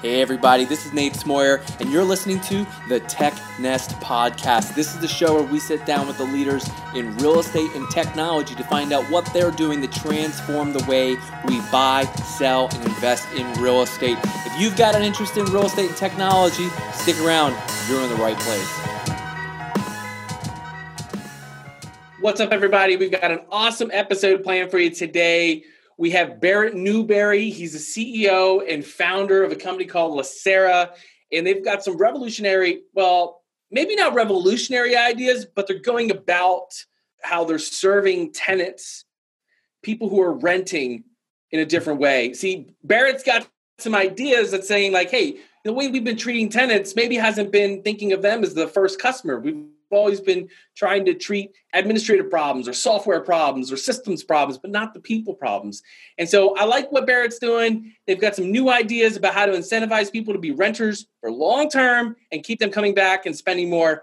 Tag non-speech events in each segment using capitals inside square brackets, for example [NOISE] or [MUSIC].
Hey, everybody, this is Nate Smoyer, and you're listening to the Tech Nest Podcast. This is the show where we sit down with the leaders in real estate and technology to find out what they're doing to transform the way we buy, sell, and invest in real estate. If you've got an interest in real estate and technology, stick around. You're in the right place. What's up, everybody? We've got an awesome episode planned for you today. We have Barrett Newberry. He's the CEO and founder of a company called Leasera, and they've got some revolutionary, well, maybe not revolutionary ideas, but they're going about how they're serving tenants, people who are renting in a different way. See, Barrett's got some ideas that's saying, like, hey, the way we've been treating tenants maybe hasn't been thinking of them as the first customer. We've always been trying to treat administrative problems or software problems or systems problems, but not the people problems. And so I like what Barrett's doing. They've got some new ideas about how to incentivize people to be renters for long term and keep them coming back and spending more.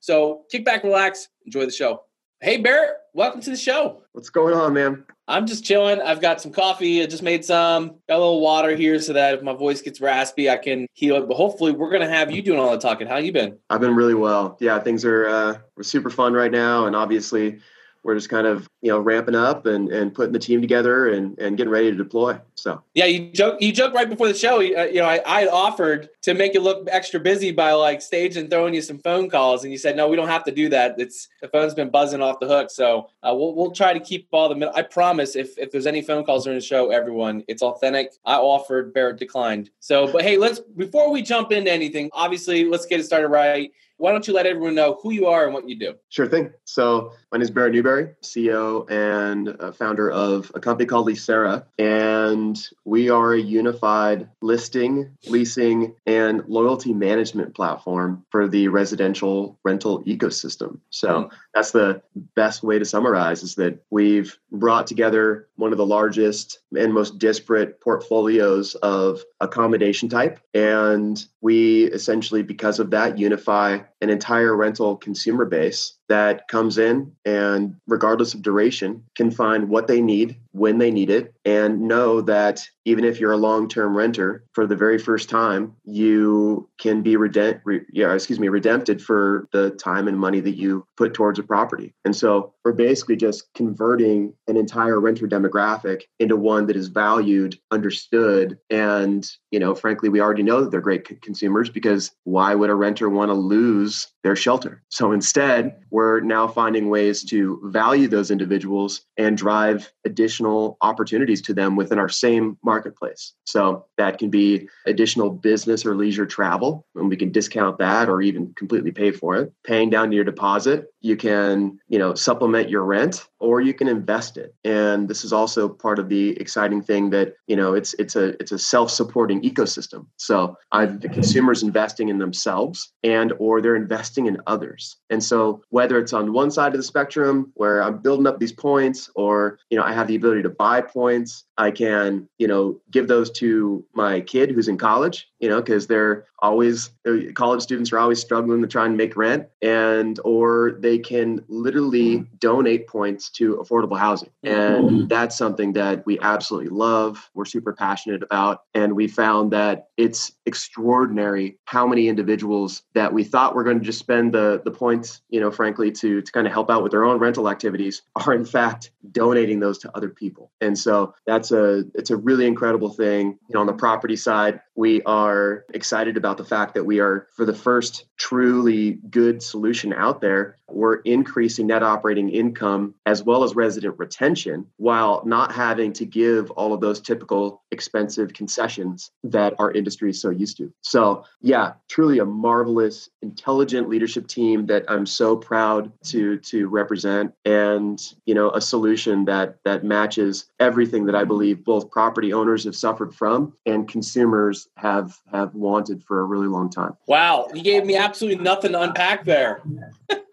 So kick back, relax, enjoy the show. Hey, Barrett, welcome to the show. What's going on, man? I'm just chilling. I've got some coffee. I just made some. Got a little water here so that if my voice gets raspy, I can heal it. But hopefully, we're gonna have you doing all the talking. How you been? I've been really well. Yeah, things are uh, super fun right now, and obviously, we're just kind of you know ramping up and, and putting the team together and, and getting ready to deploy so. Yeah you joke you joke right before the show you, uh, you know I, I offered to make you look extra busy by like staging throwing you some phone calls and you said no we don't have to do that. It's the phone's been buzzing off the hook. So uh, we'll, we'll try to keep all the i promise if, if there's any phone calls during the show everyone it's authentic. I offered barrett declined. So but hey let's before we jump into anything obviously let's get it started right why don't you let everyone know who you are and what you do? Sure thing. So, my name is Barrett Newberry, CEO and founder of a company called Leasera. And we are a unified listing, leasing, and loyalty management platform for the residential rental ecosystem. So, mm-hmm. that's the best way to summarize is that we've brought together one of the largest and most disparate portfolios of accommodation type. And we essentially, because of that, unify an entire rental consumer base that comes in and, regardless of duration, can find what they need when they need it and know that even if you're a long-term renter for the very first time, you can be redempt, re, yeah, excuse me, redempted for the time and money that you put towards a property. And so we're basically just converting an entire renter demographic into one that is valued, understood, and you know, frankly, we already know that they're great consumers because why would a renter want to lose their shelter? So instead, we're now finding ways to value those individuals and drive additional opportunities to them within our same marketplace. So that can be additional business or leisure travel, and we can discount that or even completely pay for it. Paying down your deposit, you can, you know, supplement your rent or you can invest it. And this is also part of the exciting thing that, you know, it's it's a it's a self-supporting ecosystem. So either the consumers investing in themselves and or they're investing in others. And so whether it's on one side of the spectrum where I'm building up these points or, you know, I have the ability to buy points, I can, you know, give those to my kid who's in college, you know, because they're always college students are always struggling to try and make rent and or they can literally donate points to affordable housing. And mm-hmm. that's something that we absolutely love. We're super passionate about and we found that it's extraordinary how many individuals that we thought were going to just spend the the points, you know, frankly to to kind of help out with their own rental activities [LAUGHS] are in fact donating those to other people. And so that's a it's a really incredible thing. You know, on the property side, we are excited about the fact that we are for the first truly good solution out there we're increasing net operating income as well as resident retention while not having to give all of those typical expensive concessions that our industry is so used to. So, yeah, truly a marvelous, intelligent leadership team that I'm so proud to to represent and, you know, a solution that that matches everything that I believe both property owners have suffered from and consumers have have wanted for a really long time. Wow, you gave me absolutely nothing to unpack there. [LAUGHS]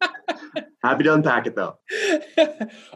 Happy to unpack it though. [LAUGHS]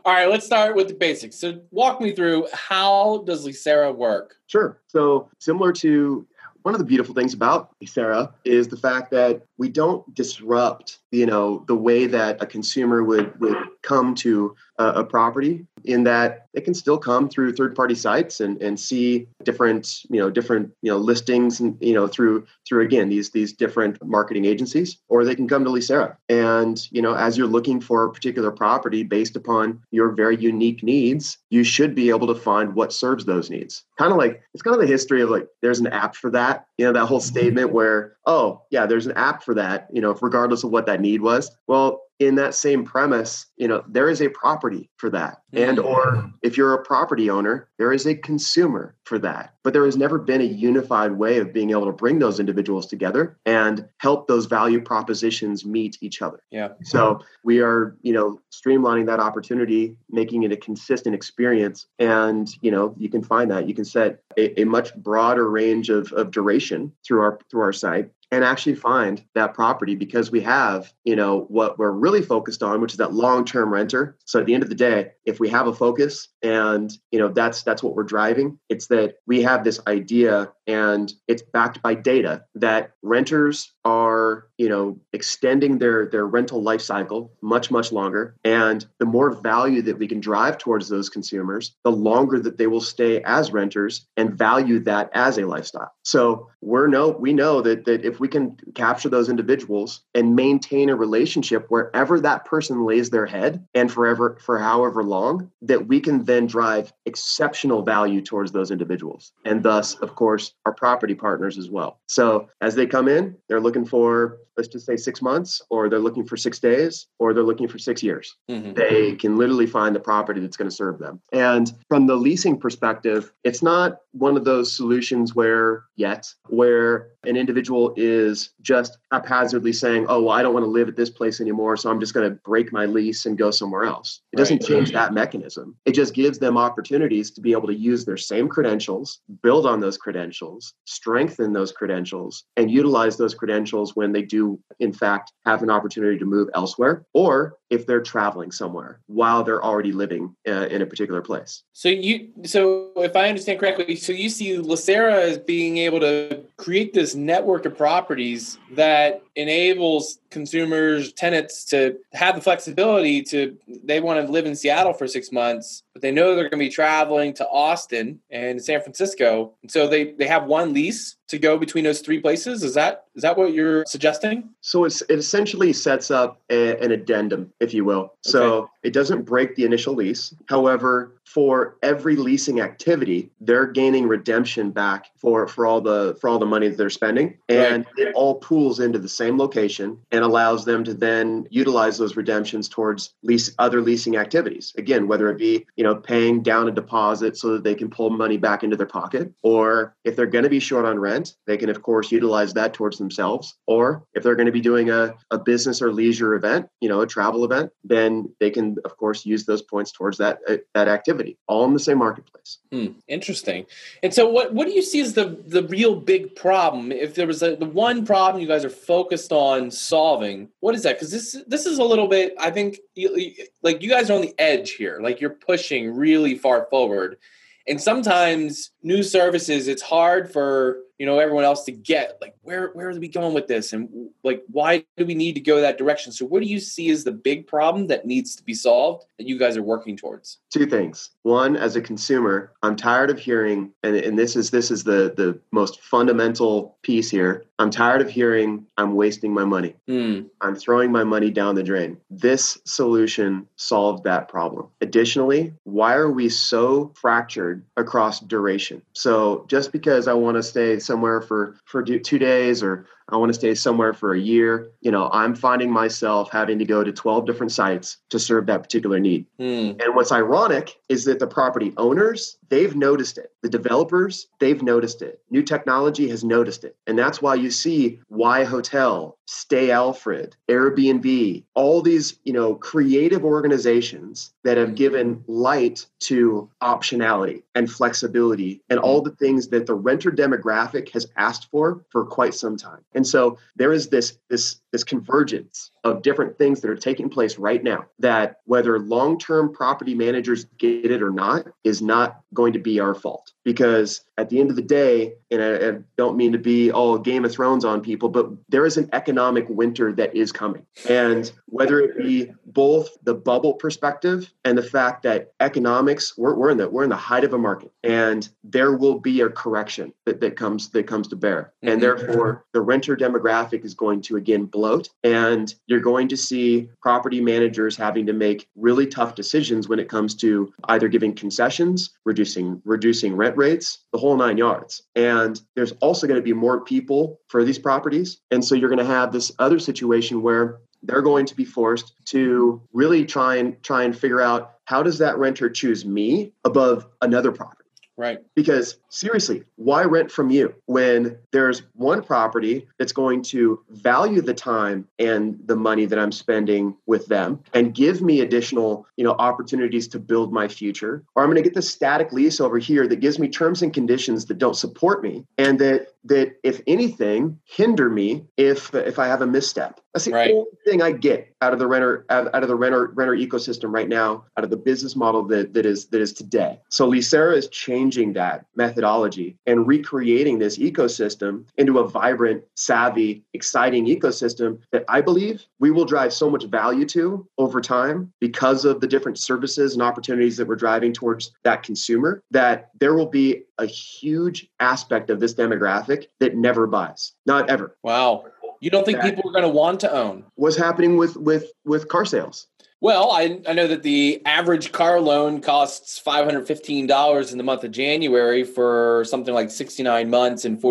All right, let's start with the basics. So, walk me through how does Leasera work? Sure. So, similar to one of the beautiful things about Leasera is the fact that we don't disrupt you know the way that a consumer would would come to a, a property in that they can still come through third party sites and, and see different you know different you know listings and you know through through again these these different marketing agencies or they can come to Leasera and you know as you're looking for a particular property based upon your very unique needs you should be able to find what serves those needs. Kind of like it's kind of the history of like there's an app for that you know that whole statement where oh yeah there's an app for that you know regardless of what that need was. Well in that same premise you know there is a property for that. And or mm-hmm. if you're a property owner there is a consumer for that. But there has never been a unified way of being able to bring those individuals together and help those value propositions meet each other. Yeah. So we are you know streamlining that opportunity making it a consistent experience. And you know you can find that. You can set a, a much broader range of, of duration through our through our site and actually find that property because we have, you know, what we're really focused on, which is that long-term renter. So at the end of the day, if we have a focus and, you know, that's that's what we're driving, it's that we have this idea and it's backed by data that renters are you know extending their their rental life cycle much much longer and the more value that we can drive towards those consumers the longer that they will stay as renters and value that as a lifestyle so we're no we know that that if we can capture those individuals and maintain a relationship wherever that person lays their head and forever for however long that we can then drive exceptional value towards those individuals and thus of course our property partners as well. So as they come in, they're looking for, let's just say six months, or they're looking for six days, or they're looking for six years. Mm-hmm. They can literally find the property that's going to serve them. And from the leasing perspective, it's not one of those solutions where yet where an individual is just haphazardly saying, oh, well, I don't want to live at this place anymore, so I'm just going to break my lease and go somewhere else. It doesn't right. change that mechanism. It just gives them opportunities to be able to use their same credentials, build on those credentials, strengthen those credentials, and utilize those credentials when they do, in fact, have an opportunity to move elsewhere or if they're traveling somewhere while they're already living uh, in a particular place. So you, so if I understand correctly, so you see Leasera as being able to create this network of properties that enables consumers, tenants to have the flexibility to they want to live in Seattle for six months, but they know they're going to be traveling to Austin and San Francisco, and so they they have one lease to go between those three places. Is that is that what you're suggesting? So it's, it essentially sets up a, an addendum, if you will. So okay. it doesn't break the initial lease. However, for every leasing activity, they're gaining redemption back for for all the for all the money that they're spending, and right. it all pools into the same location and allows them to then utilize those redemptions towards lease other leasing activities. Again, whether it be you know paying down a deposit so that they can pull money back into their pocket, or if they're going to be short on rent, they can of course utilize that towards themselves. Or if they're going to be doing a, a business or leisure event, you know, a travel event, then they can of course use those points towards that uh, that activity, all in the same marketplace. Hmm, interesting. And so, what what do you see as the the real big problem? If there was a, the one problem you guys are focused on solving, what is that? Because this this is a little bit, I think, like you guys are on the edge here. Like you're pushing really far forward and sometimes new services it's hard for you know everyone else to get like where where are we going with this? And like why do we need to go that direction? So what do you see as the big problem that needs to be solved that you guys are working towards? Two things. One as a consumer i'm tired of hearing and, and this is this is the the most fundamental piece here. I'm tired of hearing i'm wasting my money. Mm. i'm throwing my money down the drain. This solution solved that problem. Additionally why are we so fractured across duration? So just because i want to stay somewhere for for two days or I want to stay somewhere for a year. You know, I'm finding myself having to go to 12 different sites to serve that particular need. Mm. And what's ironic is that the property owners, they've noticed it. The developers, they've noticed it. New technology has noticed it. And that's why you see WhyHotel, Stay Alfred, Airbnb, all these, you know, creative organizations that have given light to optionality and flexibility and all the things that the renter demographic has asked for for quite some time. And so there is this this this convergence of different things that are taking place right now that whether long-term property managers get it or not is not going to be our fault. Because at the end of the day and I, I, don't mean to be all game of thrones on people but there is an economic winter that is coming. And whether it be both the bubble perspective and the fact that economics we're, we're in the we're in the height of a market and there will be a correction that, that comes that comes to bear. And mm-hmm. therefore the renter demographic is going to again and you're going to see property managers having to make really tough decisions when it comes to either giving concessions, reducing reducing rent rates, the whole nine yards. And there's also going to be more people for these properties. And so you're going to have this other situation where they're going to be forced to really try and try and figure out how does that renter choose me above another property Right. Because seriously, why rent from you when there's one property that's going to value the time and the money that I'm spending with them and give me additional, you know, opportunities to build my future? Or I'm going to get this static lease over here that gives me terms and conditions that don't support me and that that if anything hinder me if if I have a misstep. That's the right. only thing I get out of the renter out, of the renter renter ecosystem right now, out of the business model that that is that is today. So Leasera is changing that methodology and recreating this ecosystem into a vibrant, savvy, exciting ecosystem that I believe we will drive so much value to over time because of the different services and opportunities that we're driving towards that consumer that there will be a huge aspect of this demographic that never buys, not ever. Wow. You don't think people are going to want to own? What's happening with with with car sales? Well, I, I know that the average car loan costs $515 in the month of January for something like 69 months and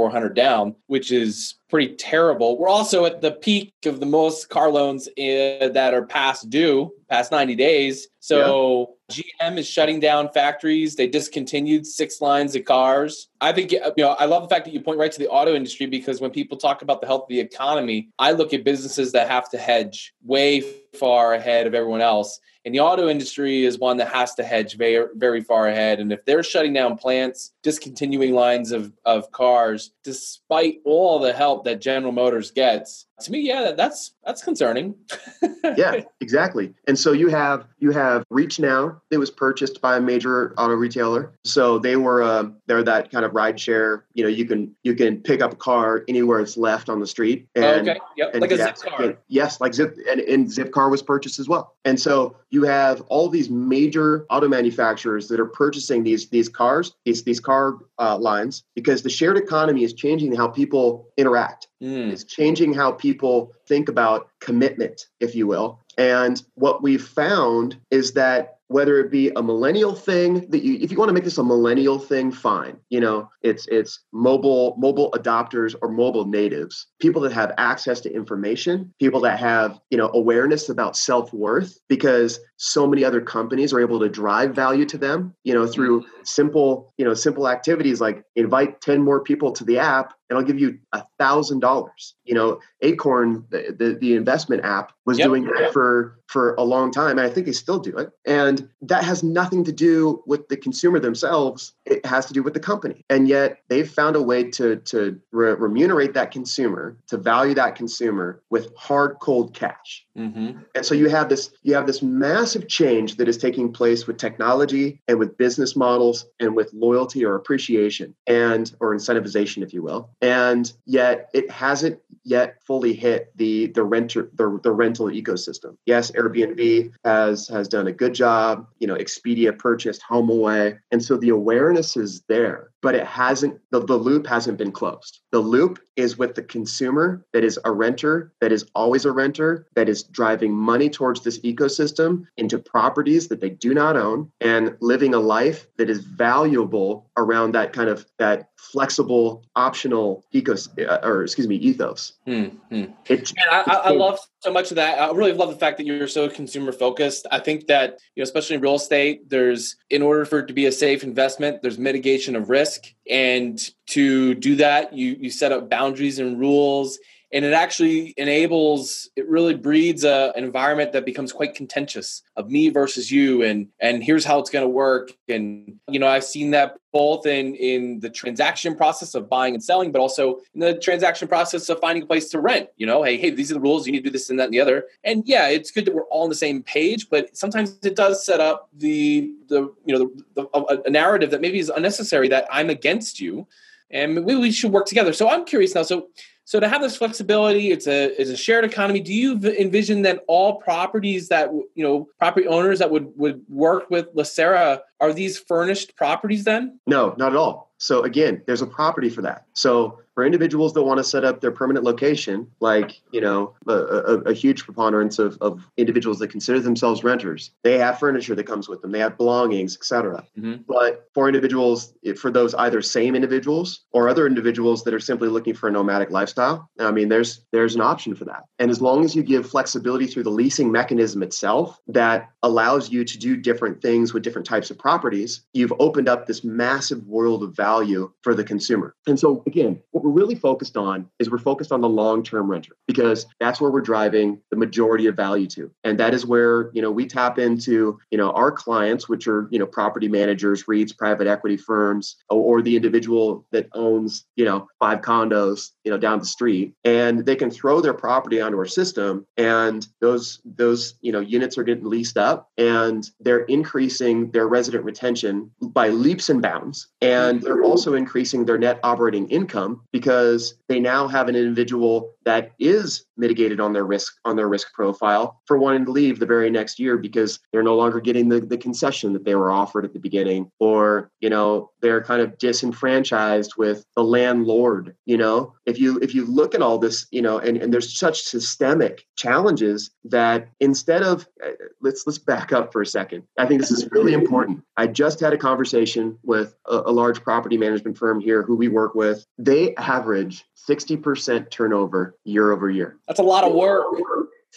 4400 down, which is pretty terrible. We're also at the peak of the most car loans in, that are past due, past 90 days. So GM is shutting down factories. They discontinued six lines of cars. I think, you know, I love the fact that you point right to the auto industry because when people talk about the health of the economy, I look at businesses that have to hedge way far ahead of everyone else. And the auto industry is one that has to hedge very, very far ahead. And if they're shutting down plants, discontinuing lines of, of cars, despite all the help that General Motors gets, to me, yeah, that's that's concerning. [LAUGHS] yeah, exactly. And so you have you have ReachNow. It was purchased by a major auto retailer. So they were uh, they're that kind of ride share. You know, you can you can pick up a car anywhere it's left on the street. And, okay. Yep. And like a Zipcar. yes, like Zip and, and Zipcar was purchased as well. And so you have all these major auto manufacturers that are purchasing these these cars, these these car uh, lines, because the shared economy is changing how people interact. Mm. It's changing how people think about commitment, if you will. And what we've found is that whether it be a millennial thing that you if you want to make this a millennial thing fine you know it's it's mobile mobile adopters or mobile natives people that have access to information people that have you know awareness about self-worth because so many other companies are able to drive value to them you know through mm-hmm. simple you know simple activities like invite 10 more people to the app and I'll give you a thousand dollars. You know, Acorn, the, the, the investment app, was yep, doing that for for a long time, and I think they still do it. And that has nothing to do with the consumer themselves. It has to do with the company. And yet they've found a way to to re- remunerate that consumer, to value that consumer with hard, cold cash. Mm-hmm. And so you have this you have this massive change that is taking place with technology and with business models and with loyalty or appreciation and or incentivization, if you will and yet it hasn't yet fully hit the the renter the, the rental ecosystem. Yes, Airbnb has has done a good job. You know, Expedia purchased HomeAway, and so the awareness is there, but it hasn't the, the loop hasn't been closed. The loop is with the consumer that is a renter, that is always a renter, that is driving money towards this ecosystem into properties that they do not own and living a life that is valuable around that kind of that flexible optional ecos uh, or excuse me ethos mm-hmm. it, I, I, love so much of that. I really love the fact that you're so consumer focused i think that you know especially in real estate there's in order for it to be a safe investment there's mitigation of risk. And to do that you you set up boundaries and rules and it actually enables it really breeds a, an environment that becomes quite contentious of me versus you and and here's how it's going to work. And you know i've seen that both in in the transaction process of buying and selling but also in the transaction process of finding a place to rent you know? Hey hey these are the rules. You need to do this and that and the other. And yeah it's good that we're all on the same page but sometimes it does set up the the you know the, the, a, narrative that maybe is unnecessary that i'm against you and maybe we should work together. So i'm curious now. So so to have this flexibility, it's a it's a shared economy. Do you envision that all properties that you know property owners that would would work with Leasera are these furnished properties then? No, not at all. So again, there's a property for that. So for individuals that want to set up their permanent location, like you know a, a, a, huge preponderance of, of individuals that consider themselves renters, they have furniture that comes with them, they have belongings, etc. Mm-hmm. But for individuals, for those either same individuals or other individuals that are simply looking for a nomadic lifestyle, I mean, there's there's an option for that. And as long as you give flexibility through the leasing mechanism itself that allows you to do different things with different types of properties, you've opened up this massive world of value for the consumer. And so again, what we're we're really focused on is we're focused on the long-term renter because that's where we're driving the majority of value to. And that is where, you know, we tap into, you know, our clients, which are, you know, property managers, REITs, private equity firms, or, the individual that owns, you know, five condos, you know, down the street. And they can throw their property onto our system and those those, you know, units are getting leased up and they're increasing their resident retention by leaps and bounds. And they're also increasing their net operating income because they now have an individual that is mitigated on their risk on their risk profile for wanting to leave the very next year because they're no longer getting the, the concession that they were offered at the beginning or you know they're kind of disenfranchised with the landlord you know? If you if you look at all this you know and, and there's such systemic challenges that instead of uh, let's let's back up for a second. I think this is really important. I just had a conversation with a, a large property management firm here who we work with. They average 60% turnover year over year. That's a lot of work.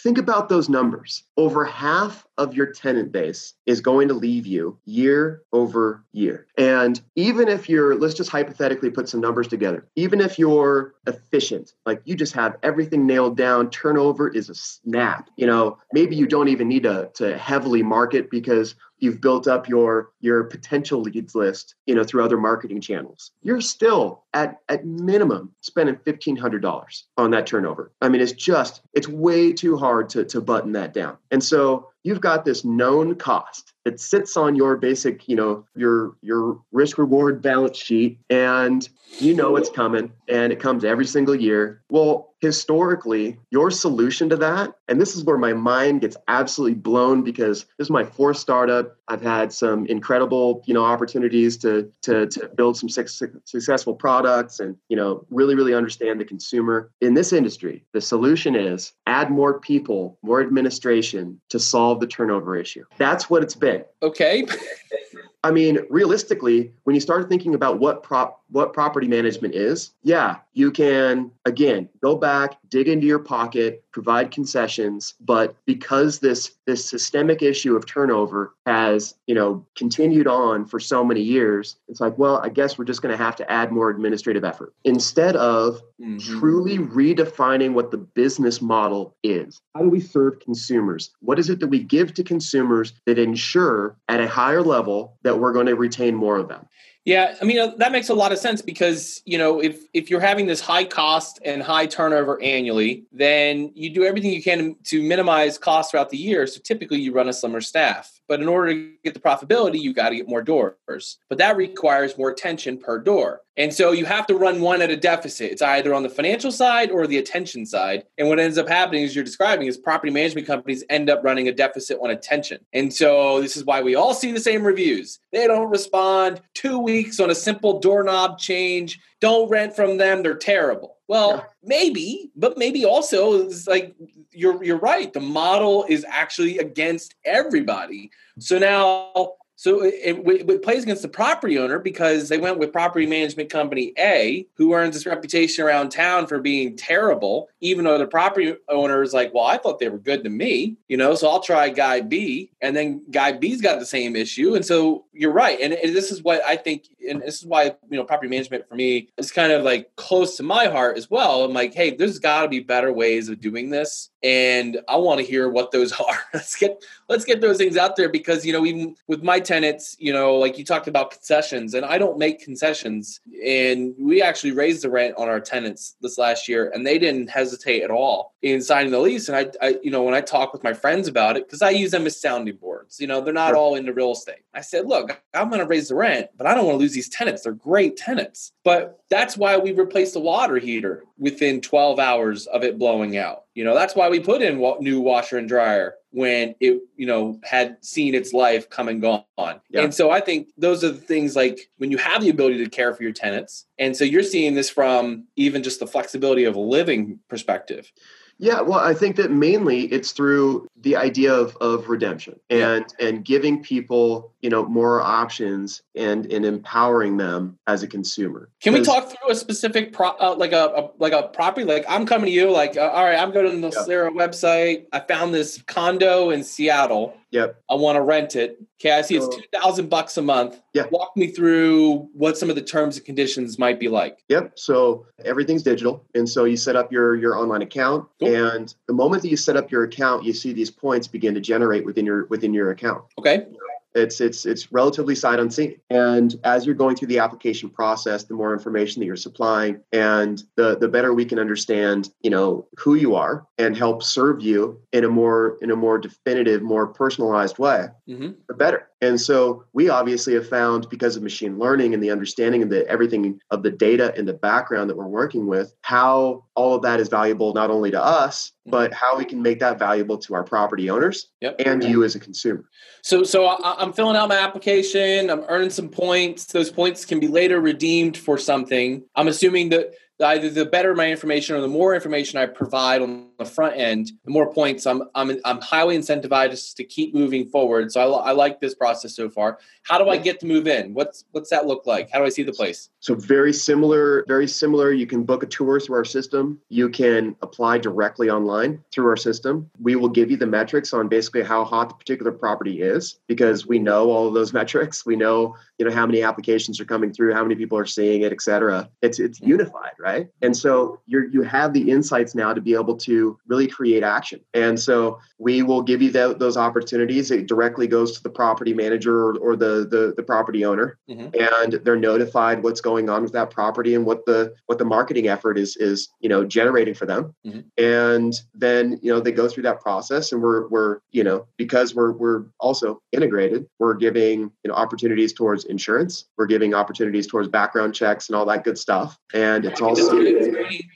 Think about those numbers. Over half of your tenant base is going to leave you year over year. And even if you're, let's just hypothetically put some numbers together, even if you're efficient, like you just have everything nailed down, turnover is a snap. You know, maybe you don't even need to, to heavily market because you've built up your your potential leads list you know through other marketing channels you're still at at minimum spending $1500 on that turnover i mean it's just it's way too hard to, to button that down and so you've got this known cost that sits on your basic, you know, your your risk reward balance sheet and you know it's coming and it comes every single year. Well, historically, your solution to that, and this is where my mind gets absolutely blown because this is my fourth startup. I've had some incredible, you know, opportunities to to, to build some successful products and, you know, really really understand the consumer. In this industry, the solution is add more people, more administration to solve the turnover issue. That's what it's been. Okay. [LAUGHS] I mean, realistically, when you start thinking about what prop what property management is, yeah, you can again go back, dig into your pocket, provide concessions, but because this this systemic issue of turnover has, you know, continued on for so many years, it's like, well, I guess we're just going to have to add more administrative effort instead of mm-hmm. truly redefining what the business model is. How do we serve consumers? What is it that we give to consumers that ensure at a higher level that we're going to retain more of them? Yeah, I mean uh, that makes a lot of sense because you know if if you're having this high cost and high turnover annually, then you do everything you can to minimize costs throughout the year. So typically you run a slimmer staff. But in order to get the profitability, you got to get more doors. But that requires more attention per door. And so you have to run one at a deficit. It's either on the financial side or the attention side. And what ends up happening, as you're describing, is property management companies end up running a deficit on attention. And so this is why we all see the same reviews. They don't respond two weeks on a simple doorknob change. Don't rent from them. They're terrible. Well, yeah. maybe, but maybe also it's like you're you're right. The model is actually against everybody. So now So it, it, it, plays against the property owner because they went with property management company A, who earns this reputation around town for being terrible, even though the property owner is like, well, I thought they were good to me, you know, so I'll try guy B. And then guy B's got the same issue. And so you're right. And, and this is what I think, and this is why, you know, property management for me is kind of like close to my heart as well. I'm like, hey, there's got to be better ways of doing this and I want to hear what those [LAUGHS] are. let's get let's get those things out there because you know even with my tenants, you know, like you talked about concessions, and I don't make concessions, and we actually raised the rent on our tenants this last year, and they didn't hesitate at all in signing the lease. And I, I you know, when I talk with my friends about it, because I use them as sounding boards, you know, they're not sure. all into real estate. I said, look, I'm going to raise the rent, but I don't want to lose these tenants. They're great tenants, but that's why we replaced the water heater within 12 hours of it blowing out you know, that's why we put in new washer and dryer when it, you know, had seen its life come and gone. Yeah. And so I think those are the things like when you have the ability to care for your tenants. And so you're seeing this from even just the flexibility of a living perspective. Yeah, well, I think that mainly it's through the idea of, of redemption and yeah. and giving people you know more options and and empowering them as a consumer. Can we talk through a specific pro, uh, like a, a, like a property? Like I'm coming to you, like uh, all right, I'm going to the yeah. Sarah website. I found this condo in Seattle. Yep. I want to rent it. Okay, I see so, it's two thousand bucks a month. Yeah. Walk me through what some of the terms and conditions might be like. Yep. So everything's digital, and so you set up your your online account, cool. and the moment that you set up your account, you see these points begin to generate within your within your account. Okay. It's it's it's relatively sight unseen. And as you're going through the application process, the more information that you're supplying and the the better we can understand, you know, who you are and help serve you in a more in a more definitive, more personalized way, mm-hmm. the better. And so we obviously have found because of machine learning and the understanding of the everything of the data in the background that we're working with, how all of that is valuable not only to us, but mm-hmm. how we can make that valuable to our property owners yep. and you as a consumer. So, so I'm filling out my application. I'm earning some points. Those points can be later redeemed for something. I'm assuming that either the better my information or the more information I provide on the front end, the more points I'm I'm I'm highly incentivized to keep moving forward. So I, I like this process so far. How do I get to move in? What's what's that look like? How do I see the place? So very similar, very similar. You can book a tour through our system. You can apply directly online through our system. We will give you the metrics on basically how hot the particular property is because we know all of those [LAUGHS] metrics. We know you know how many applications are coming through, how many people are seeing it, et cetera. It's it's mm-hmm. unified, right? And so you you have the insights now to be able to really create action. And so we will give you the, those opportunities. It directly goes to the property manager or, or the, the, the property owner, mm-hmm. and they're notified what's going on with that property and what the what the marketing effort is is you know generating for them. Mm-hmm. And then you know they go through that process, and we're we're you know because we're we're also integrated, we're giving you know opportunities towards insurance, we're giving opportunities towards background checks and all that good stuff, and it's also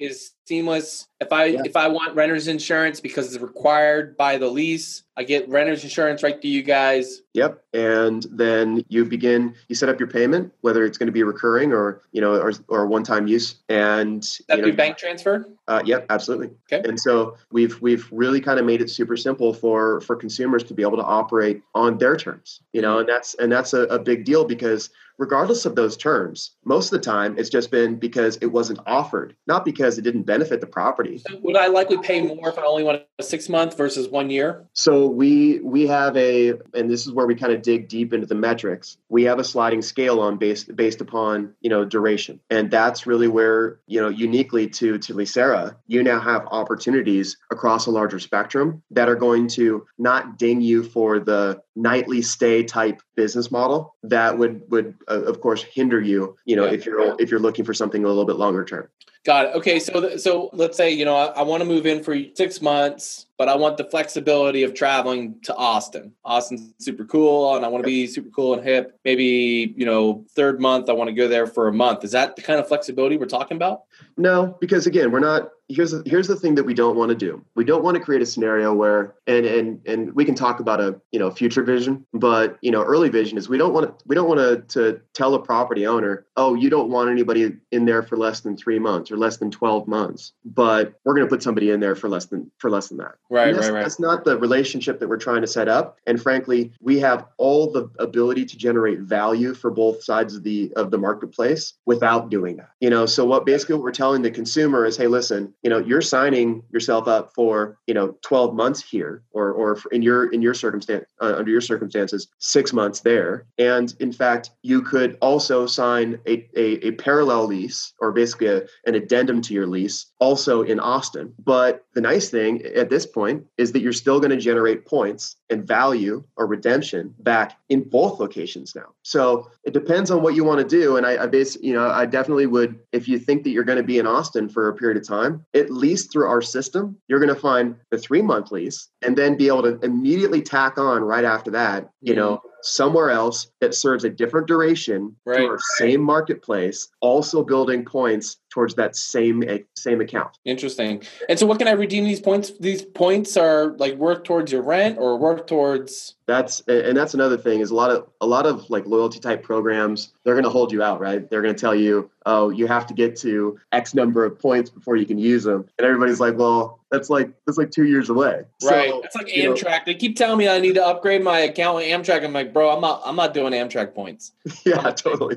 is seamless. If I yeah. if I want renter's insurance because it's required by the lease, I get renter's insurance right to you guys. Yep. And then you begin you set up your payment, whether it's going to be recurring or you know or, or one time use. And that you know, bank transfer? Uh, yep, absolutely. Okay. And so we've we've really kind of made it super simple for for consumers to be able to operate on their terms. You know, and that's and that's a, a big deal because regardless of those terms, most of the time it's just been because it wasn't offered, not because it didn't benefit the property. So would I likely pay more if I only want a six month versus one year? So we we have a, and this is where we kind of dig deep into the metrics. We have a sliding scale on based based upon you know duration, and that's really where you know uniquely to to Leasera, you now have opportunities across a larger spectrum that are going to not ding you for the nightly stay type business model that would would uh, of course hinder you you know yeah. if you're if you're looking for something a little bit longer term got it. Okay so so let's say you know i, I want to move in for six months but i want the flexibility of traveling to austin. Austin's super cool and i want to be super cool and hip. Maybe you know third month i want to go there for a month. Is that the kind of flexibility we're talking about? No because again we're not here's the, here's the thing that we don't want to do. We don't want to create a scenario where and and and we can talk about a you know future vision, but you know early vision is we don't want to we don't want to to tell a property owner, oh, you don't want anybody in there for less than three months or less than twelve months, but we're going to put somebody in there for less than for less than that. Right, that's, right, right. That's not the relationship that we're trying to set up. And frankly, we have all the ability to generate value for both sides of the of the marketplace without doing that. You know, so what basically what we're telling the consumer is, hey, listen, you know, you're signing yourself up for you know 12 months here, or or in your in your circumstance uh, under your circumstances, six months there, and in fact, you could also sign a a, a parallel lease or basically a, an addendum to your lease also in Austin. But the nice thing at this point is that you're still going to generate points and value or redemption back in both locations now. So it depends on what you want to do. And I, I base, you know, I definitely would, if you think that you're going to be in Austin for a period of time, at least through our system, you're going to find the three month lease and then be able to immediately tack on right after that, you know, somewhere else that serves a different duration right. to our same marketplace, also building points towards that same same account. Interesting. And so, what can I redeem these points? These points are like worth towards your rent or worth towards. That's and that's another thing is a lot of a lot of like loyalty type programs. They're going to hold you out, right? They're going to tell you, oh, you have to get to X number of points before you can use them, and everybody's like, well, that's like that's like two years away. Right. So, it's like Amtrak. Know, they keep telling me I need to upgrade my account with Amtrak. I'm like, bro, I'm not I'm not doing Amtrak points. [LAUGHS] yeah, totally.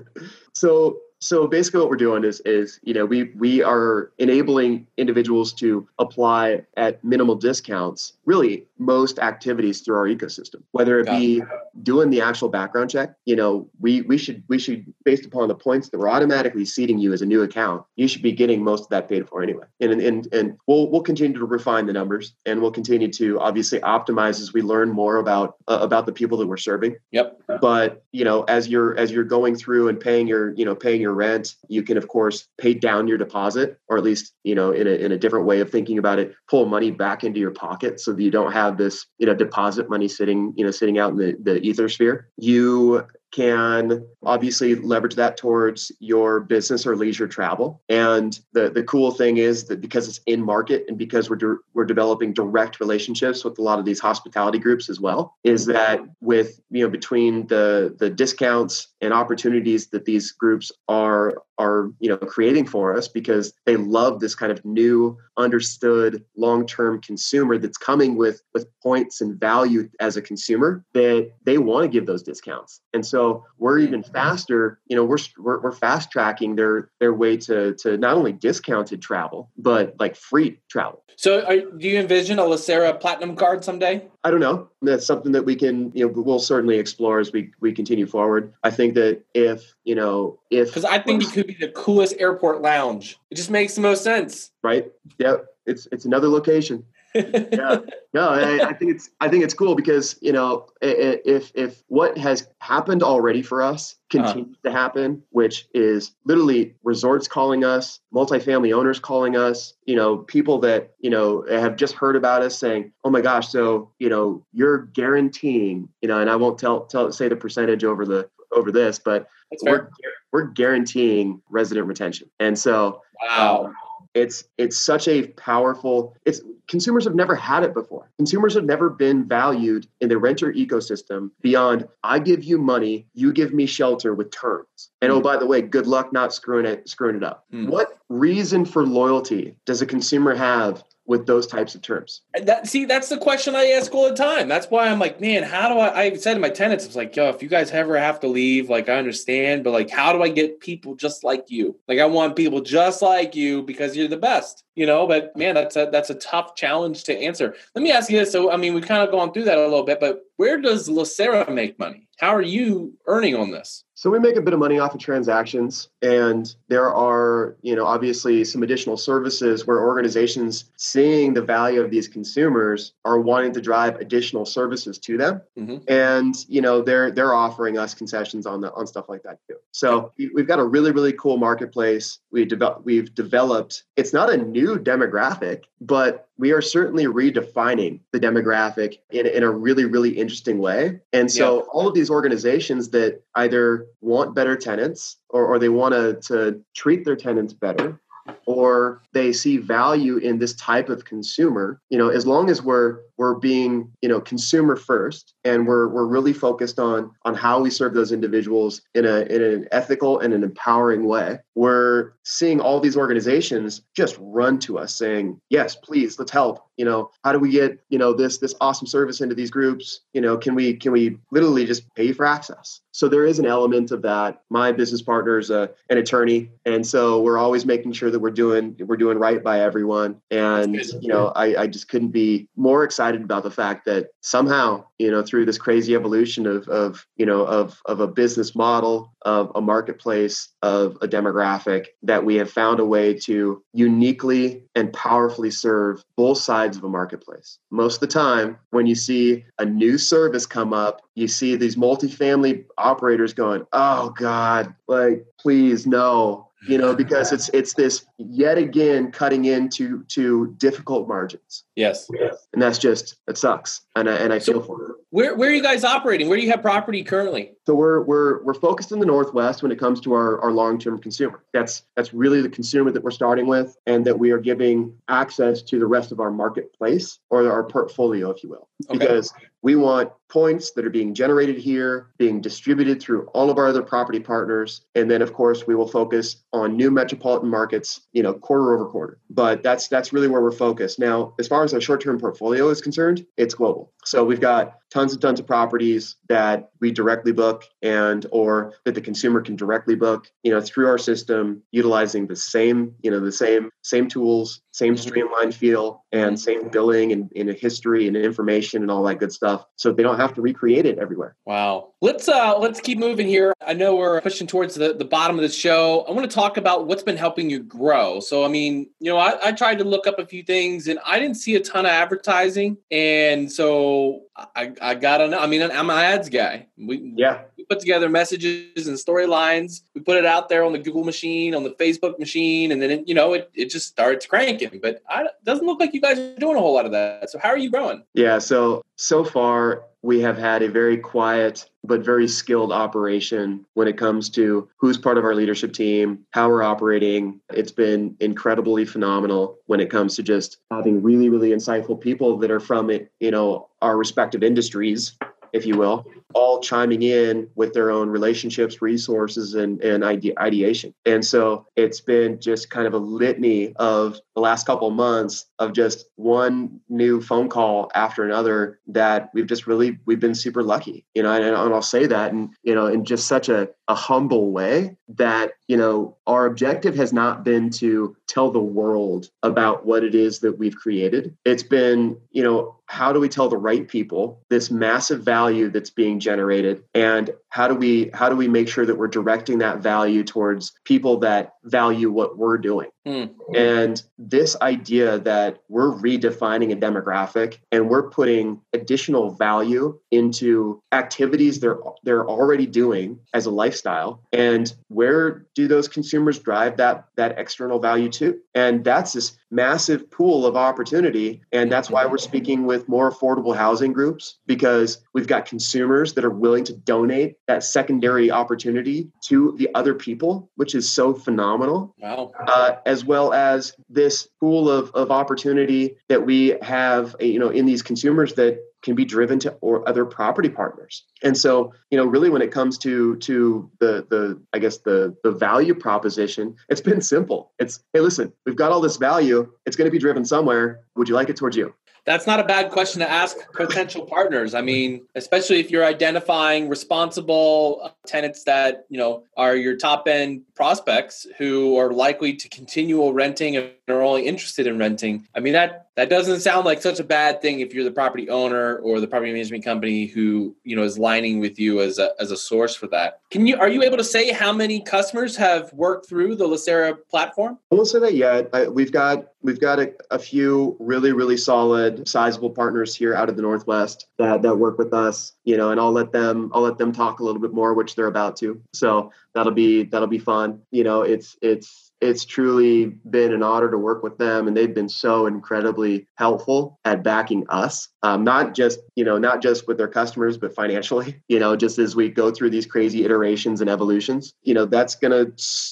So so basically what we're doing is is you know we we are enabling individuals to apply at minimal discounts really most activities through our ecosystem. Whether it be doing the actual background check you know we we should we should based upon the points that we're automatically seeding you as a new account you should be getting most of that paid for anyway. And and and we'll we'll continue to refine the numbers and we'll continue to obviously optimize as we learn more about uh, about the people that we're serving. Yep. But you know as you're as you're going through and paying your you know paying your rent you can of course pay down your deposit or at least you know in a, in a different way of thinking about it pull money back into your pocket so that you don't have this you know deposit money sitting you know sitting out in the, the ether sphere. You can obviously leverage that towards your business or leisure travel. And the, the cool thing is that because it's in market and because we're, de- we're developing direct relationships with a lot of these hospitality groups as well, is that with, you know, between the, the discounts and opportunities that these groups are are you know creating for us because they love this kind of new understood long-term consumer that's coming with with points and value as a consumer that they want to give those discounts and so we're even faster you know we're we're, we're fast tracking their their way to to not only discounted travel but like free travel so are, do you envision a Leasera platinum card someday I don't know. That's something that we can, you know, we'll certainly explore as we we continue forward. I think that if, you know, if because I think it could be the coolest airport lounge. It just makes the most sense. Right. Yep. It's it's another location [LAUGHS] yeah, no, I, I, think it's I think it's cool because you know if if what has happened already for us uh-huh. continues uh-huh. to happen, which is literally resorts calling us, multifamily owners calling us, you know, people that you know have just heard about us saying, "Oh my gosh, so you know you're guaranteeing," you know, and I won't tell tell say the percentage over the over this, but we're we're guaranteeing resident retention, and so wow. Um, it's it's such a powerful it's consumers have never had it before consumers have never been valued in the renter ecosystem beyond i give you money you give me shelter with terms and mm. oh by the way good luck not screwing it screwing it up mm. what reason for loyalty does a consumer have with those types of terms? That see, that's the question I ask all the time. That's why I'm like, man, how do I? I said to my tenants, it's like, yo, if you guys ever have to leave, like I understand, but like, how do I get people just like you? Like, I want people just like you because you're the best, you know. But man, that's a that's a tough challenge to answer. Let me ask you this. So, I mean, we've kind of gone through that a little bit, but where does Leasera make money? How are you earning on this? So we make a bit of money off of transactions, and there are, you know, obviously some additional services where organizations seeing the value of these consumers are wanting to drive additional services to them, mm-hmm. and you know they're they're offering us concessions on the on stuff like that too. So we've got a really really cool marketplace. We develop we've developed. It's not a new demographic, but we are certainly redefining the demographic in, in a really, really interesting way. And so yeah. all of these organizations that either want better tenants or, or they want to, to treat their tenants better or they see value in this type of consumer, you know, as long as we're we're being, you know, consumer first and we're we're really focused on on how we serve those individuals in a in an ethical and an empowering way. We're seeing all these organizations just run to us saying, "Yes, please, let's help." You know, how do we get, you know, this this awesome service into these groups? You know, can we can we literally just pay for access? So there is an element of that. My business partner is a, an attorney, and so we're always making sure that we're doing we're doing right by everyone. And you know, I, I just couldn't be more excited about the fact that somehow, you know, through this crazy evolution of of you know of of a business model, of a marketplace, of a demographic, that we have found a way to uniquely and powerfully serve both sides of a marketplace. Most of the time, when you see a new service come up, you see these multifamily operators going, "Oh God, like please no." You know, because it's it's this yet again cutting into to difficult margins. Yes. And that's just it sucks. And I, and I So- feel for it. Where where are you guys operating? Where do you have property currently? So we're we're we're focused in the northwest when it comes to our, our long-term consumer. That's that's really the consumer that we're starting with and that we are giving access to the rest of our marketplace or our portfolio, if you will. Okay. Because we want points that are being generated here, being distributed through all of our other property partners. And then of course we will focus on new metropolitan markets, you know, quarter over quarter. But that's that's really where we're focused. Now, as far as our short-term portfolio is concerned, it's global. So we've got tons and tons of properties that we directly book and or that the consumer can directly book you know through our system utilizing the same you know the same same tools same Mhm. streamlined feel and same billing and, and history and information and all that good stuff so they don't have to recreate it everywhere Wow. Let's uh let's keep moving here. I know we're pushing towards the, the bottom of the show. I want to talk about what's been helping you grow. So I mean, you know, I, I tried to look up a few things and I didn't see a ton of advertising. And so I, I gotta know. I mean, I'm an ads guy. We, yeah we put together messages and storylines. We put it out there on the Google machine, on the Facebook machine, and then it, you know it, it just starts cranking. But I, it doesn't look like you guys are doing a whole lot of that. So how are you growing? Yeah, so so far we have had a very quiet but very skilled operation when it comes to who's part of our leadership team, how we're operating. It's been incredibly phenomenal when it comes to just having really really insightful people that are from it, you know, our respective industries if you will, all chiming in with their own relationships, resources, and, and ide- ideation. And so it's been just kind of a litany of the last couple of months of just one new phone call after another that we've just really we've been super lucky, you know, and, and I'll say that and you know in just such a, a humble way that you know our objective has not been to tell the world about what it is that we've created. It's been you know how do we tell the right people this massive value that's being generated? And how do we how do we make sure that we're directing that value towards people that value what we're doing. Hmm. and this idea that we're redefining a demographic and we're putting additional value into activities they're they're already doing as a lifestyle and where do those consumers drive that that external value to? And that's this massive pool of opportunity and that's why we're speaking with more affordable housing groups because we've got consumers that are willing to donate that secondary opportunity to the other people which is so phenomenal Wow. uh, as well as this pool of, of opportunity that we have you know in these consumers that can be driven to or other property partners. And so you know really when it comes to to the the i guess the the value proposition it's been simple. It's hey listen we've got all this value. It's going to be driven somewhere. Would you like it towards you That's not a bad question to ask potential partners. I mean, especially if you're identifying responsible uh, tenants that, you know, are your top end prospects who are likely to continue renting and are only interested in renting. I mean, that that doesn't sound like such a bad thing if you're the property owner or the property management company who, you know, is lining with you as a as a source for that. Can you are you able to say how many customers have worked through the Leasera platform? I won't say that yet. I, we've got we've got a, a few really really solid, sizable partners here out of the Northwest that that work with us. You know, and I'll let them I'll let them talk a little bit more, which they're about to. So that'll be that'll be fun. You know, it's it's it's truly been an honor to work with them, and they've been so incredibly helpful at backing us, um, not just you know not just with their customers, but financially. [LAUGHS] You know, just as we go through these crazy iterations and evolutions, you know that's gonna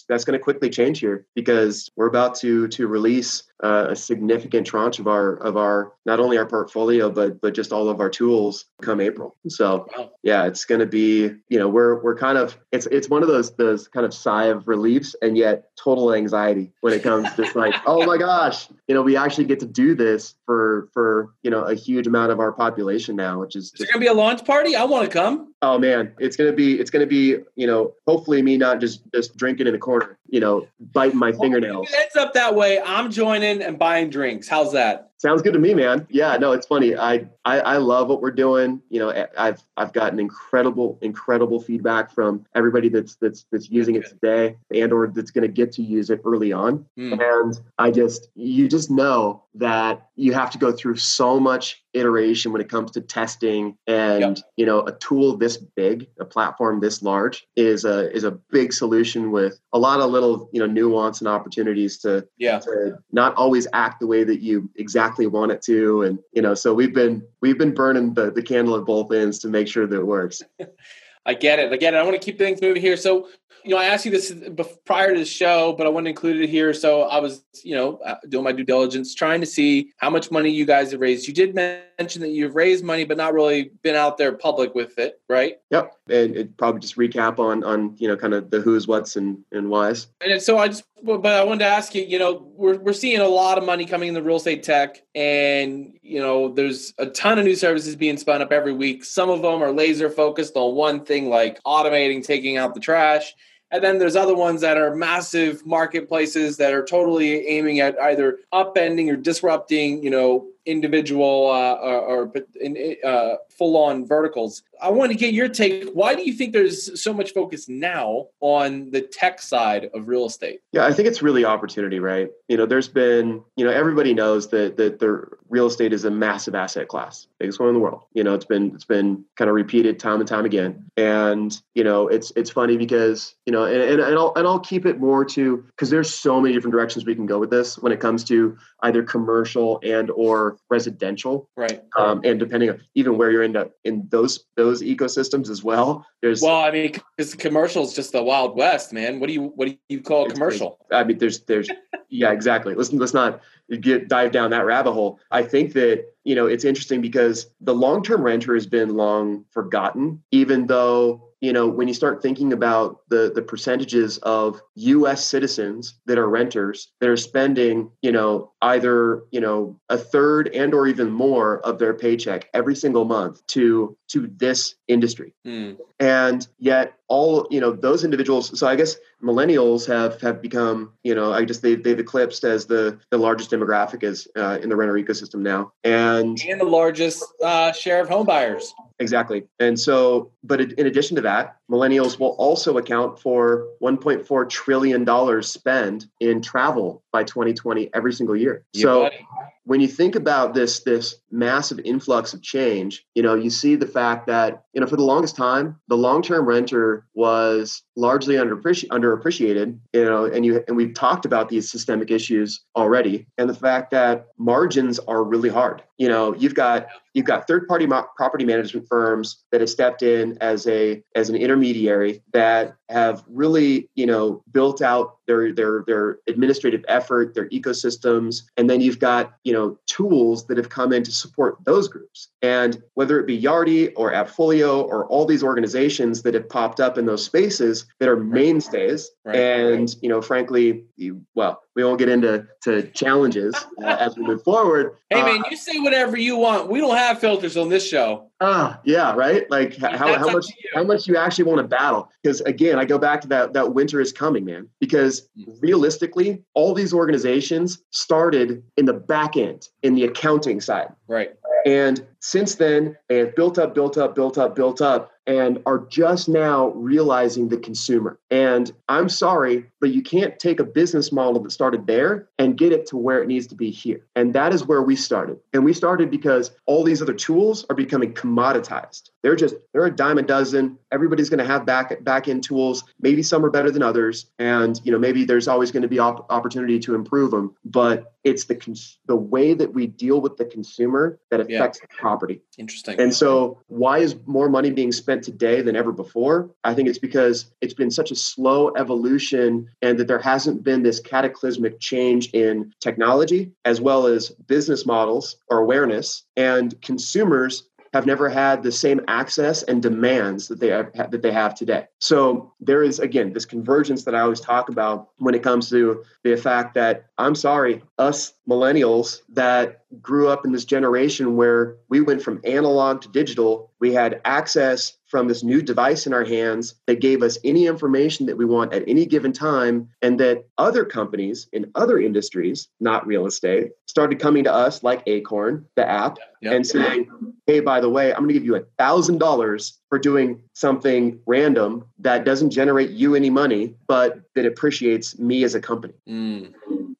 that's gonna quickly change here because we're about to to release uh, a significant tranche of our of our not only our portfolio but but just all of our tools come April. So yeah, it's going to be you know we're we're kind of it's it's one of those those kind of sigh of reliefs and yet total anxiety when it comes to like [LAUGHS] oh my gosh you know we actually get to do this for for you know a huge amount of our population now, which is is there going to be a launch party? I want to come. Oh man, it's going to be it's going to be you know hopefully me not just just drinking in the corner you know biting my well, fingernails. If it ends up that way, I'm joining and buying drinks. How's that? Sounds good to me, man. Yeah, no, it's funny. I, I I love what we're doing. You know, I've I've gotten incredible incredible feedback from everybody that's that's that's using it today and or that's going to get to use it early on. Mm. And I just you just know that you have to go through so much iteration when it comes to testing and yep. you know a tool this big a platform this large is a is a big solution with a lot of little you know nuance and opportunities to yeah. to not always act the way that you exactly want it to. And you know so we've been we've been burning the, the candle at both ends to make sure that it works [LAUGHS] i get it. I get it i want to keep things moving here. So you know i asked you this prior to the show but i wanted to include it here. So i was you know uh, doing my due diligence trying to see how much money you guys have raised. You did mention that you've raised money but not really been out there public with it right? Yep and probably just recap on on you know kind of the who's what's and and why's and so i just but I wanted to ask you, you know, we're, we're seeing a lot of money coming in the real estate tech, and, you know, there's a ton of new services being spun up every week. Some of them are laser focused on one thing, like automating, taking out the trash. And then there's other ones that are massive marketplaces that are totally aiming at either upending or disrupting, you know, individual uh, or, or uh, full on verticals. I want to get your take. Why do you think there's so much focus now on the tech side of real estate? Yeah, I think it's really opportunity, right? You know, there's been, you know, everybody knows that that the real estate is a massive asset class, biggest one in the world. You know, it's been it's been kind of repeated time and time again. And you know, it's it's funny because you know, and and, and I'll and I'll keep it more to because there's so many different directions we can go with this when it comes to either commercial and or residential, right? Um, and depending on even where you're in the, in those those ecosystems as well. There's well, I mean, because commercial is just the wild west, man. What do you what do you call commercial? I mean, there's there's [LAUGHS] yeah, exactly. Let's let's not get dive down that rabbit hole. I think that you know it's interesting because the long term renter has been long forgotten, even though you know when you start thinking about the the percentages of US citizens that are renters that are spending you know either you know a third and or even more of their paycheck every single month to to this industry. Mm. and yet all you know those individuals so i guess millennials have have become you know i just they've, they've eclipsed as the the largest demographic is uh, in the renter ecosystem now. And and the largest uh, share of home buyers exactly. And so but in addition to that millennials will also account for 1.4 trillion dollars spent in travel by 2020 every single year. So when you think about this this massive influx of change you know you see the fact that you know for the longest time the long-term renter was largely underappreci- underappreciated you know and you and we've talked about these systemic issues already and the fact that margins are really hard. You know you've got you've got third party mo- property management firms that have stepped in as a as an intermediary that have really you know built out their their their administrative effort their ecosystems and then you've got you know tools that have come in to support those groups and whether it be Yardi or AppFolio or all these organizations that have popped up in those spaces that are mainstays right. and you know frankly you, well we won't get into to challenges uh, [LAUGHS] as we move forward hey man uh, you say whatever you want we don't have filters on this show Ah, yeah, right. Like how, how much how much you actually want to battle? Because again, I go back to that that winter is coming, man. Because realistically, all these organizations started in the back end, in the accounting side. Right. And since then, they have built up, built up, built up, built up, and are just now realizing the consumer. And I'm sorry, but you can't take a business model that started there and get it to where it needs to be here. And that is where we started. And we started because all these other tools are becoming commoditized. They're just they're a dime a dozen. Everybody's going to have back back end tools. Maybe some are better than others, and you know maybe there's always going to be op- opportunity to improve them. But it's the cons- the way that we deal with the consumer that affects yeah. the property. Interesting. And so, why is more money being spent today than ever before? I think it's because it's been such a slow evolution, and that there hasn't been this cataclysmic change in technology as well as business models or awareness, and consumers have never had the same access and demands that they have, that they have today. So there is again this convergence that I always talk about when it comes to the fact that I'm sorry, us millennials that grew up in this generation where we went from analog to digital, we had access from this new device in our hands that gave us any information that we want at any given time, and that other companies in other industries, not real estate, started coming to us like Acorn, the app, yep. and saying, Hey, by the way, I'm going to give you a thousand dollars for doing something random that doesn't generate you any money, but that appreciates me as a company. Mm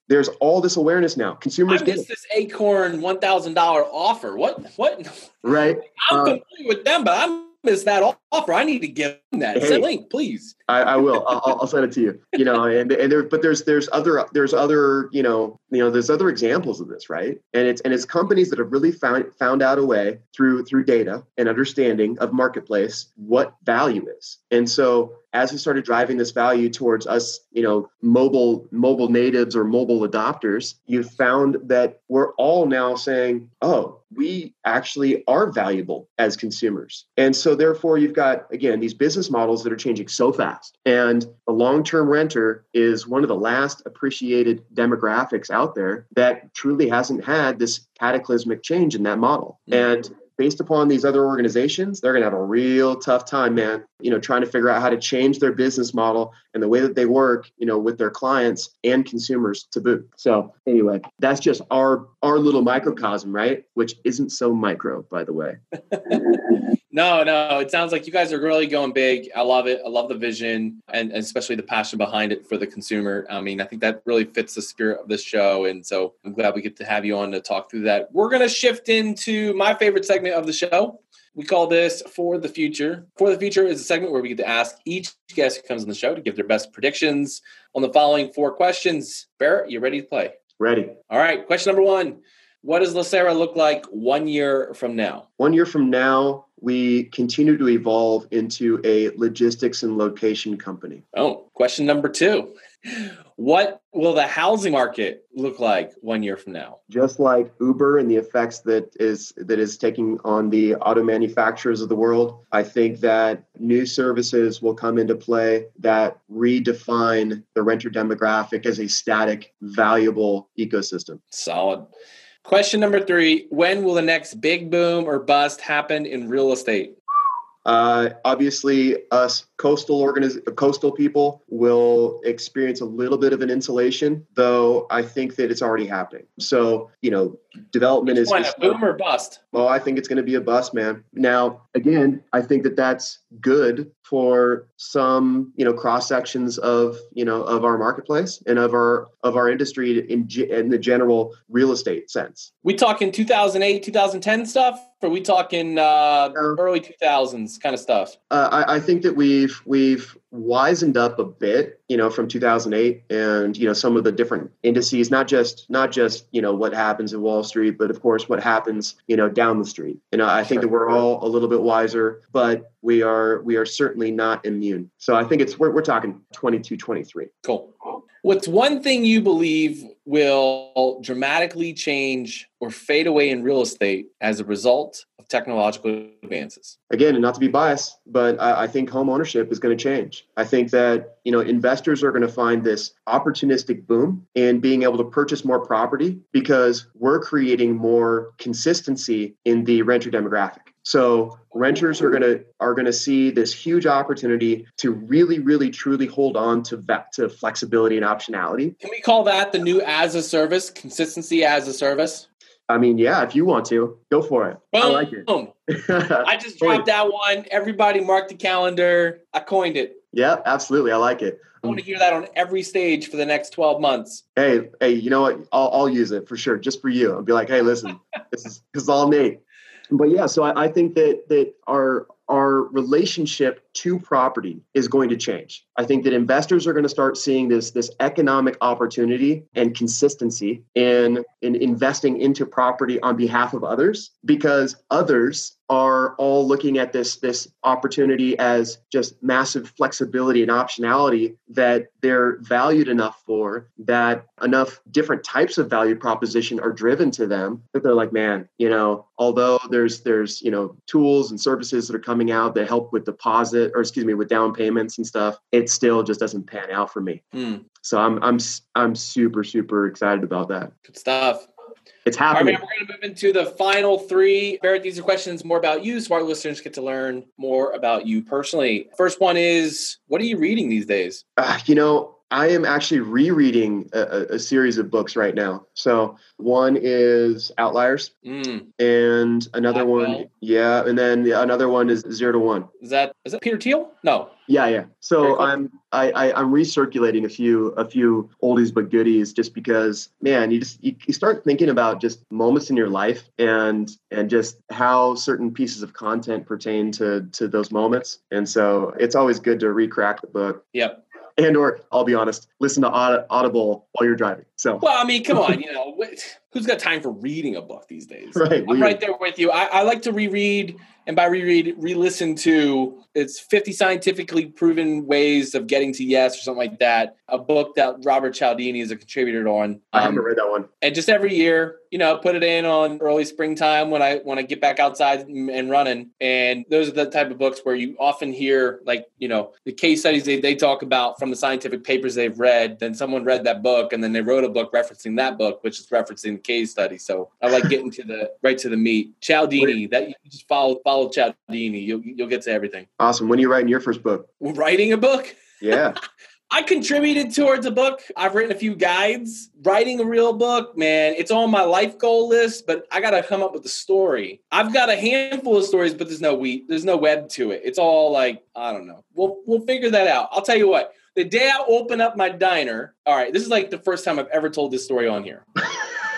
there's all this awareness now. Consumers I get this Acorn one thousand dollar offer. What? What? [LAUGHS] Right. I'm uh, familiar with them, but I missed that offer. I need to get that. Hey, Send link, please. I, I will. I'll, I'll, send it to you. You know, and and there, but there's there's other there's other you know you know there's other examples of this, right? And it's and it's companies that have really found found out a way through through data and understanding of marketplace what value is. And so as we started driving this value towards us, you know, mobile mobile natives or mobile adopters, you found that we're all now saying, "Oh, we actually are valuable as consumers." And so therefore you've got again these business models that are changing so fast. And the long-term renter is one of the last appreciated demographics out there that truly hasn't had this cataclysmic change in that model. Mm-hmm. And based upon these other organizations, they're going to have a real tough time, man, you know, trying to figure out how to change their business model and the way that they work, you know, with their clients and consumers to boot. So anyway, that's just our our little microcosm, right? Which isn't so micro, by the way. [LAUGHS] No, no, it sounds like you guys are really going big. I love it. I love the vision and, especially the passion behind it for the consumer. I mean, I think that really fits the spirit of this show. And so I'm glad we get to have you on to talk through that. We're going to shift into my favorite segment of the show. We call this For the Future. For the Future is a segment where we get to ask each guest who comes on the show to give their best predictions on the following four questions. Barrett, you ready to play? Ready. All right. Question number one What does Leasera look like one year from now? One year from now, we continue to evolve into a logistics and location company. Oh, question number two. What will the housing market look like one year from now? Just like Uber and the effects that is that is taking on the auto manufacturers of the world, I think that new services will come into play that redefine the renter demographic as a static, valuable ecosystem. Solid. Question number three When will the next big boom or bust happen in real estate? Uh, obviously, us coastal organiz- coastal people will experience a little bit of an insulation, though I think that it's already happening. So, you know, development Which is one, a boom or bust. Well, I think it's going to be a bust, man. Now, again, I think that that's good for some, you know, cross sections of, you know, of our marketplace and of our of our industry in in the general real estate sense. We talking 2008, 2010 stuff are we talking uh, early 2000s kind of stuff? Uh, I, I, think that we've we've wisened up a bit, you know, from 2008, and you know some of the different indices, not just not just you know what happens in Wall Street, but of course what happens you know down the street. And I think that we're all a little bit wiser, but we are we are certainly not immune. So I think it's we're we're talking 22, 23. Cool. What's one thing you believe will dramatically change or fade away in real estate as a result of technological advances? Again, and not to be biased, but I, I think home ownership is going to change. I think that you know investors are going to find this opportunistic boom in being able to purchase more property because we're creating more consistency in the renter demographic. So renters are gonna are gonna see this huge opportunity to really, really, truly hold on to that to flexibility and optionality. Can we call that the new as a service, consistency as a service? I mean, yeah, if you want to, go for it. Boom. I like it. [LAUGHS] I just dropped that one. Everybody mark the calendar. I coined it. Yeah, absolutely. I like it. I want to hear that on every stage for the next 12 months. Hey, hey, you know what? I'll, I'll use it for sure, just for you. I'll be like, hey, listen, this is this is all Nate. But yeah, so I, I think that that our our relationship to property is going to change. I think that investors are going to start seeing this this economic opportunity and consistency in in investing into property on behalf of others because others are all looking at this this opportunity as just massive flexibility and optionality that they're valued enough for that enough different types of value proposition are driven to them that they're like man you know although there's there's you know tools and services that are coming out that help with deposit or excuse me with down payments and stuff it still just doesn't pan out for me. Mm. so i'm i'm i'm super super excited about that. Good stuff it's happening. All right, man, we're going to move into the final three. Barrett, these are questions more about you, so our listeners get to learn more about you personally. First one is, what are you reading these days? Uh, you know, I am actually rereading a, a, series of books right now. So one is Outliers, mm. and another one, yeah, and then another one is Zero to One. Is that is that Peter Thiel? No. Yeah, yeah. So cool. I'm I, I am recirculating a few a few oldies but goodies just because man, you just you, you start thinking about just moments in your life and and just how certain pieces of content pertain to to those moments. And so it's always good to recrack the book. Yep and or I'll be honest, listen to Audible while you're driving. So well, I mean, come on, [LAUGHS] you know, who's got time for reading a book these days? Right, I'm right there with you. I, I like to reread and by reread, re-listen to it's 50 scientifically proven ways of getting to yes or something like that. A book that Robert Cialdini is a contributor on. Um, I haven't read that one. And just every year, you know, put it in on early springtime when I when I get back outside and running. And those are the type of books where you often hear like, you know, the case studies they, they talk about from the scientific papers they've read. Then someone read that book and then they wrote a book referencing that book, which is referencing the case study. So I like getting to the right to the meat. Cialdini, that you just follow follow follow Cialdini. You'll you'll get to everything. Awesome. When are you writing your first book? Writing a book? Yeah. [LAUGHS] I contributed towards a book. I've written a few guides. Writing a real book, man, it's on my life goal list, but I got to come up with a story. I've got a handful of stories, but there's no we there's no web to it. It's all like, I don't know. We'll we'll figure that out. I'll tell you what. The day I open up my diner, all right, this is like the first time I've ever told this story on here. [LAUGHS]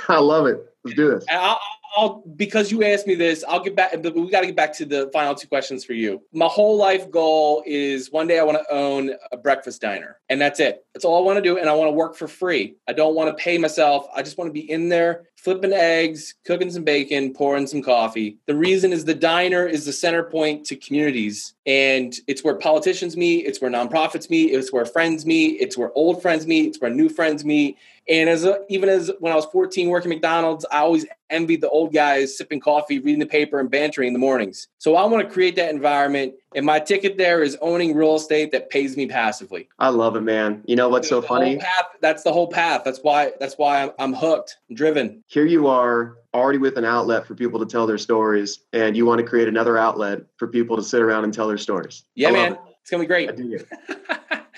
I love it. Let's do this. I'll, I'll because you asked me this, I'll get back. But we got to get back to the final two questions for you. My whole life goal is one day I want to own a breakfast diner, and that's it. That's all I want to do, and I want to work for free. I don't want to pay myself. I just want to be in there flipping eggs, cooking some bacon, pouring some coffee. The reason is the diner is the center point to communities, and it's where politicians meet, it's where nonprofits meet, it's where friends meet, it's where old friends meet, it's where new friends meet. And as a, even as when I was 14 working McDonald's, I always envied the old guys sipping coffee, reading the paper, and bantering in the mornings. So I want to create that environment. And my ticket there is owning real estate that pays me passively. I love it, man. You know what's so funny? Path, that's the whole path. That's why. That's why I'm, I'm hooked, I'm driven. Here you are, already with an outlet for people to tell their stories, and you want to create another outlet for people to sit around and tell their stories. Yeah, man, it. it's gonna be great. I do. [LAUGHS]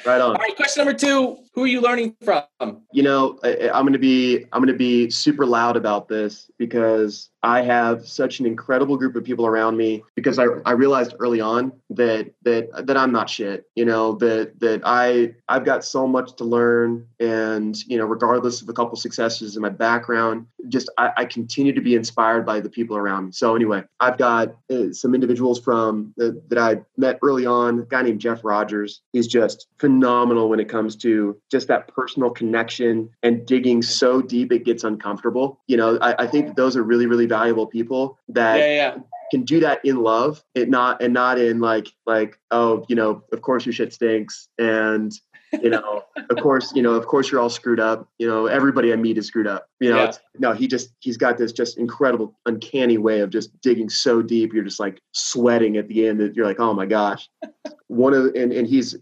right on. All right, question number two: Who are you learning from? You know, I, I'm going to be I'm going to be super loud about this because I have such an incredible group of people around me because I, I realized early on that that that I'm not shit. You know that that I I've got so much to learn, and you know regardless of a couple successes in my background, just I, I continue to be inspired by the people around me. So anyway, I've got uh, some individuals from uh, that I met early on. A guy named Jeff Rogers. He's just phenomenal when it comes to just that personal connection and digging so deep it gets uncomfortable. You know, I, I think that those are really really valuable people that yeah, yeah. can do that in love, it not and not in like like oh you know of course your shit stinks and you know of course you know of course you're all screwed up. You know everybody I meet is screwed up. You know yeah. no he just he's got this just incredible uncanny way of just digging so deep. You're just like sweating at the end that you're like oh my gosh. [LAUGHS] One of and, and he's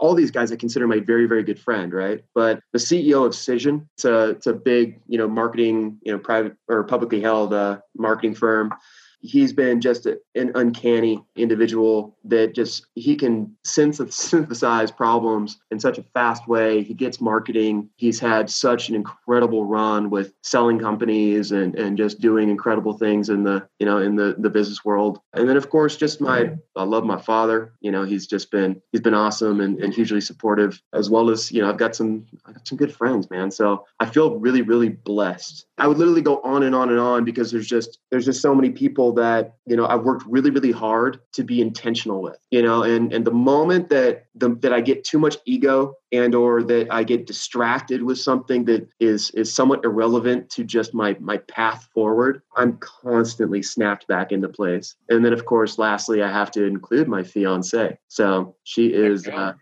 all these guys I consider my very very good friend right? But the CEO of Cision it's a it's a big you know marketing you know private or publicly held uh, marketing firm he's been just a, an uncanny individual that just he can synthesize problems in such a fast way. He gets marketing. He's had such an incredible run with selling companies and and just doing incredible things in the you know in the the business world. And then of course just my I love my father. You know he's just been he's been awesome and, and hugely supportive as well as you know I've got some I've got some good friends, man. So I feel really really blessed. I would literally go on and on and on because there's just there's just so many people that you know I've worked really really hard to be intentional with. You know, and and the moment that the, that I get too much ego and or that I get distracted with something that is is somewhat irrelevant to just my my path forward, I'm constantly snapped back into place. And then of course, lastly, I have to include my fiance. So she is. Uh,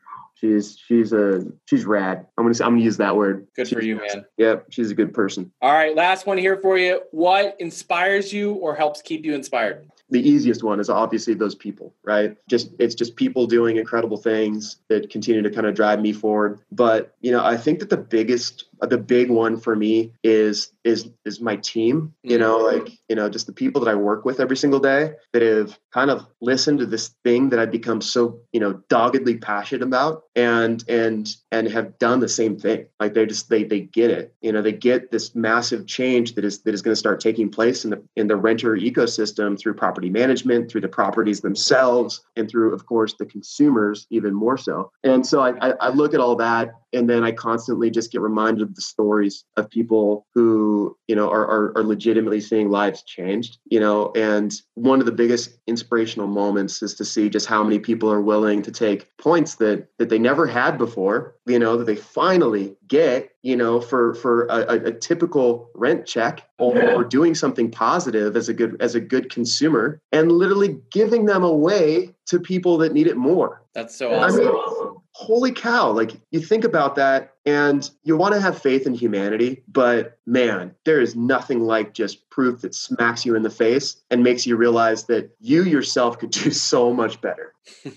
she's she's a she's rad. I'm gonna I'm gonna use that word. Good she's, for you, man. Yep, she's a good person. All right, last one here for you. What inspires you or helps keep you inspired? the easiest one is obviously those people, right? Just it's just people doing incredible things that continue to kind of drive me forward. But you know, I think that the biggest the big one for me is is is my team you know mm-hmm. like you know just the people that i work with every single day that have kind of listened to this thing that i've become so you know doggedly passionate about and and and have done the same thing. Like they just they they get it. You know they get this massive change that is that is going to start taking place in the in the renter ecosystem through property management through the properties themselves and through of course the consumers even more so. And so i i, I look at all that and then I constantly just get reminded of the stories of people who you know are, are, are legitimately seeing lives changed. You know, and one of the biggest inspirational moments is to see just how many people are willing to take points that that they never had before. You know, that they finally get. You know, for for a, a typical rent check or, or doing something positive as a good as a good consumer, and literally giving them away to people that need it more. That's so awesome. I mean, holy cow like you think about that and you want to have faith in humanity but man there is nothing like just proof that smacks you in the face and makes you realize that you yourself could do [LAUGHS] so much better [LAUGHS]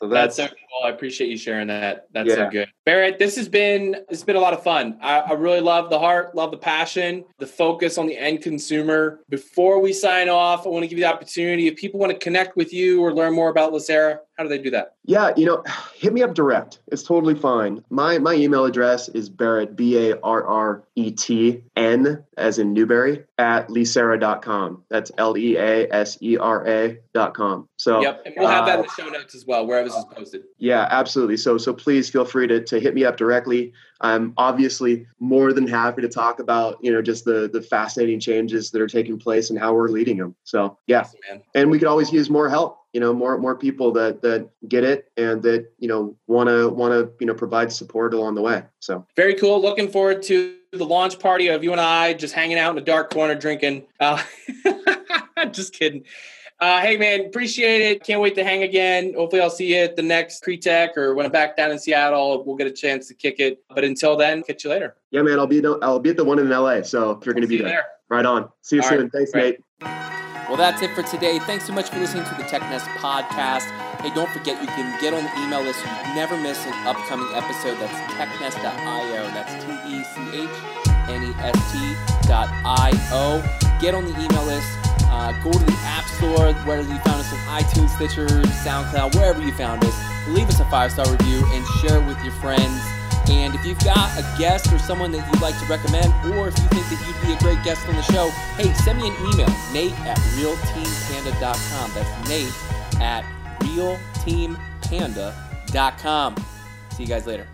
So that's, that's so cool. I appreciate you sharing that. That's yeah. so good. Barrett, this has been it's been a lot of fun. I, I, really love the heart, love the passion, the focus on the end consumer. Before we sign off, I want to give you the opportunity if people want to connect with you or learn more about Leasera, how do they do that? Yeah, you know, hit me up direct. It's totally fine. My my email address is Barrett B A R R E T N as in Newberry at leasera.com. That's L E A S E R A.com. So Yep, and we'll have that in the uh, show notes as well, wherever this is posted. Yeah, absolutely. So so please feel free to to hit me up directly. I'm obviously more than happy to talk about, you know, just the the fascinating changes that are taking place and how we're leading them. So yeah. Awesome, and we could always use more help you know more more people that that get it and that you know want to want to you know provide support along the way so very cool looking forward to the launch party of you and i just hanging out in a dark corner drinking uh, [LAUGHS] just kidding uh, hey man appreciate it can't wait to hang again hopefully i'll see you at the next CREtech or when i'm back down in seattle we'll get a chance to kick it but until then catch you later yeah man i'll be i'll be at the one in la so if you're going to be there. there. right on see you All soon right. thanks Great. nate well, that's it for today. Thanks so much for listening to the TechNest podcast. Hey, don't forget you can get on the email list so you never miss an upcoming episode. That's technest.io. That's T E C H N E S T.io. Get on the email list. Uh, go to the App Store, whether you found us on iTunes, Stitcher, SoundCloud, wherever you found us. Leave us a five star review and share it with your friends. And if you've got a guest or someone that you'd like to recommend, or if you think that you'd be a great guest on the show, hey, send me an email, nate at realteampanda.com. That's nate at realteampanda.com. See you guys later.